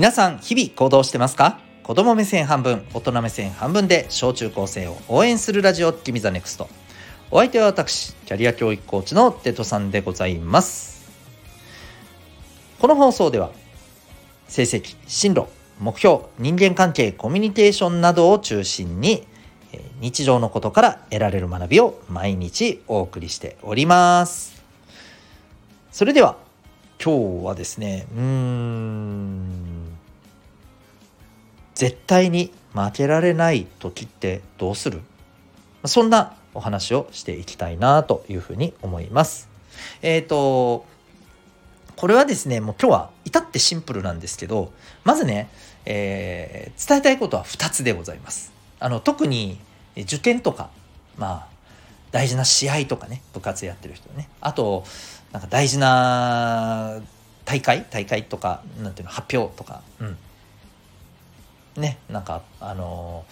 皆さん日々行動してますか？子供目線半分大人目線半分で小中高生を応援するラジオ番組ザネクスト。お相手は私キャリア教育コーチのテトさんでございます。この放送では成績進路目標人間関係コミュニケーションなどを中心に日常のことから得られる学びを毎日お送りしております。それでは今日はですねうーん絶対に負けられない時ってどうする？そんなお話をしていきたいなというふうに思います。えっ、ー、と、これはですね、もう今日は至ってシンプルなんですけど、まずね、えー、伝えたいことは2つでございます。あの、特に受験とか、まあ、大事な試合とかね、部活やってる人ね、あと、なんか大事な大会大会とか、なんていうの、発表とか、うん。ねなんかあの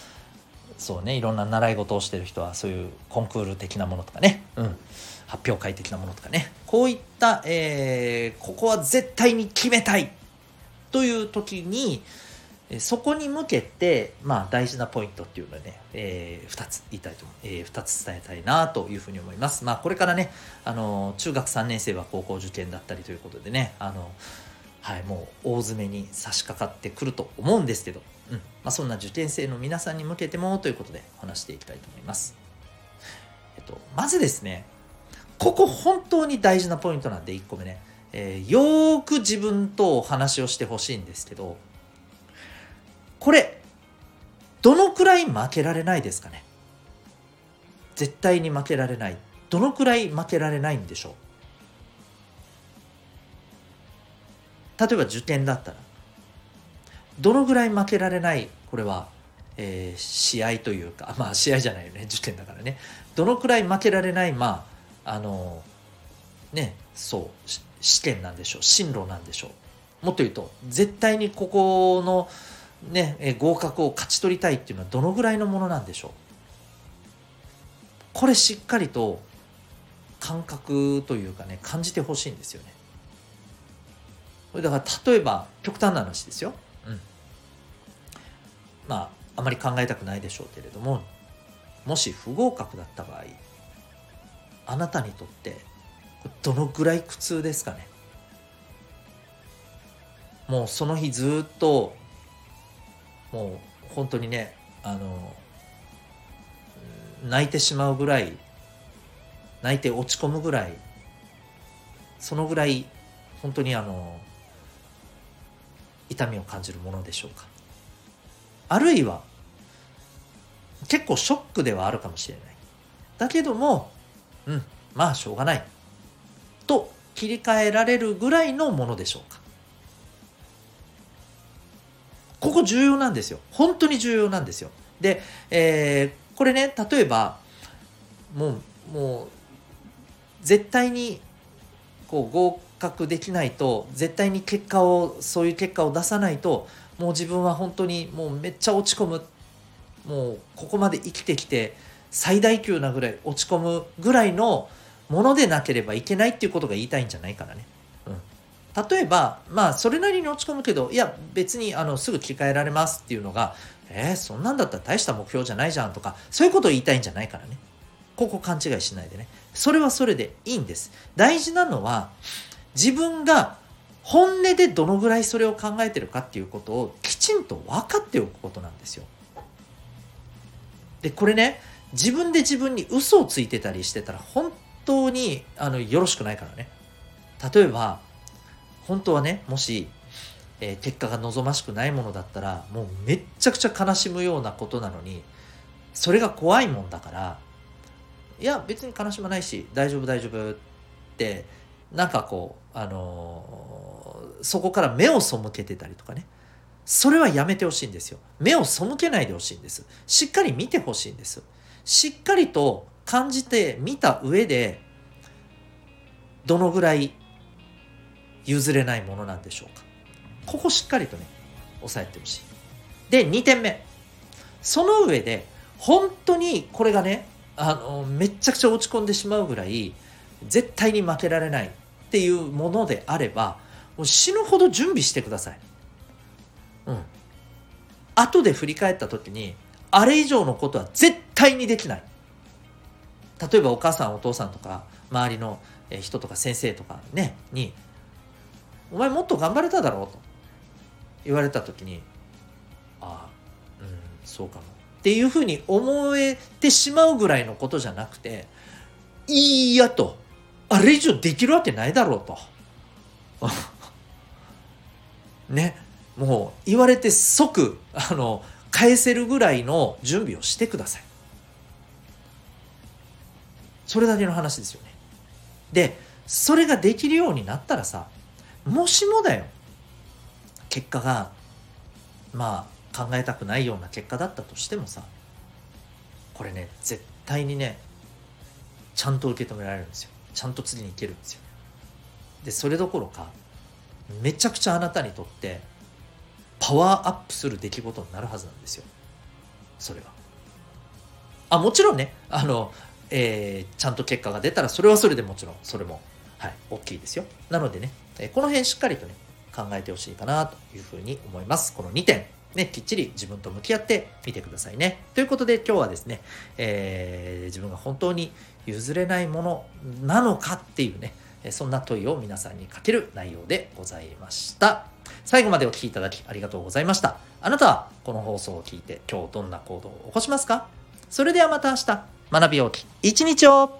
そうねいろんな習い事をしてる人はそういうコンクール的なものとかね、うん、発表会的なものとかね。こういった、えー、ここは絶対に決めたい。という時にそこに向けて、まあ、大事なポイントっていうのはね、えー、2つ言いたいとえー、2つ伝えたいなというふうに思います。まあ、これからね、あの中学3年生は高校受験だったりということでね、あのはい、もう大詰めに差し掛かってくると思うんですけど、うん。まあ、そんな受験生の皆さんに向けてもということで話していきたいと思います。えっと、まずですね、ここ本当に大事なポイントなんで1個目ね、えー、よーく自分とお話をしてほしいんですけど、これ、どのくらい負けられないですかね？絶対に負けられない。どのくらい負けられないんでしょう？例えば受験だったらどのぐらい負けられないこれは、えー、試合というかまあ試合じゃないよね受験だからね。どのくらい負けられないまああのねそう試験なんでしょう進路なんでしょう。もっと言うと絶対にここのね、え合格を勝ち取りたいっていうのはどのぐらいのものなんでしょう。これしっかりと感覚というかね感じてほしいんですよね。だから例えば極端な話ですよ。まああまり考えたくないでしょうけれどももし不合格だった場合あなたにとってどのぐらい苦痛ですかねもうその日ずっともう本当にねあの泣いてしまうぐらい泣いて落ち込むぐらいそのぐらい本当にあの痛みを感じるものでしょうか。あるいは結構ショックではあるかもしれない。だけどもうんまあしょうがない。と切り替えられるぐらいのものでしょうか。ここ重要なんですよ。本当に重要なんですよ。で、えー、これね例えばもうもう絶対にこう合格できないと絶対に結果をそういう結果を出さないともう自分は本当にもうめっちゃ落ち込むもうここまで生きてきて最大級なぐらい落ち込むぐらいのものでなければいけないっていうことが言いたいんじゃないかなね。うん、例えばまあそれなりに落ち込むけどいや別にあのすぐ切り替えられますっていうのがえー、そんなんだったら大した目標じゃないじゃんとかそういうことを言いたいんじゃないからね。ここ勘違いしないでね。それはそれでいいんです。大事なのは自分が本音でどのぐらいそれを考えてるかっていうことをきちんと分かっておくことなんですよ。でこれね自分で自分に嘘をついてたりしてたら本当にあのよろしくないからね。例えば本当はねもし、えー、結果が望ましくないものだったらもうめっちゃくちゃ悲しむようなことなのにそれが怖いもんだからいや別に悲しまないし大丈夫大丈夫ってなんかこうあのー、そこから目を背けてたりとかね。それはやめてほしいんですよ。目を背けないでほしいんです。しっかり見てほしいんです。しっかりと感じて見た上でどのぐらい譲れないものなんでしょうか。ここしっかりとね押さえてほしい。で2点目。その上で本当にこれがねあのめちゃくちゃ落ち込んでしまうぐらい絶対に負けられないっていうものであればもう死ぬほど準備してください。うん。後で振り返った時にあれ以上のことは絶対にできない。例えばお母さんお父さんとか周りの人とか先生とかねに「お前もっと頑張れただろう」と言われた時に「ああうんそうかも」っていうふうに思えてしまうぐらいのことじゃなくて「いいや」と「あれ以上できるわけないだろう」と。ね。もう言われて即あの返せるぐらいの準備をしてください。それだけの話ですよね。でそれができるようになったらさもしもだよ。結果がまあ考えたくないような結果だったとしてもさこれね絶対にねちゃんと受け止められるんですよ。ちゃんと次にいけるんですよでそれどころかめちゃくちゃあなたにとってパワーアップする出来事になるはずなんですよ。それがあもちろんねあの、えー、ちゃんと結果が出たらそれはそれでもちろんそれもはい大きいですよ。なのでね、えこの辺しっかりとね考えてほしいかなというふうに思います。この2点。ね、きっちり自分と向き合ってみてくださいね。ということで今日はですね、えー、自分が本当に譲れないものなのかっていうね、そんな問いを皆さんにかける内容でございました。最後までお聴きいただきありがとうございました。あなたはこの放送を聞いて今日どんな行動を起こしますか？それではまた明日、学びようき一日を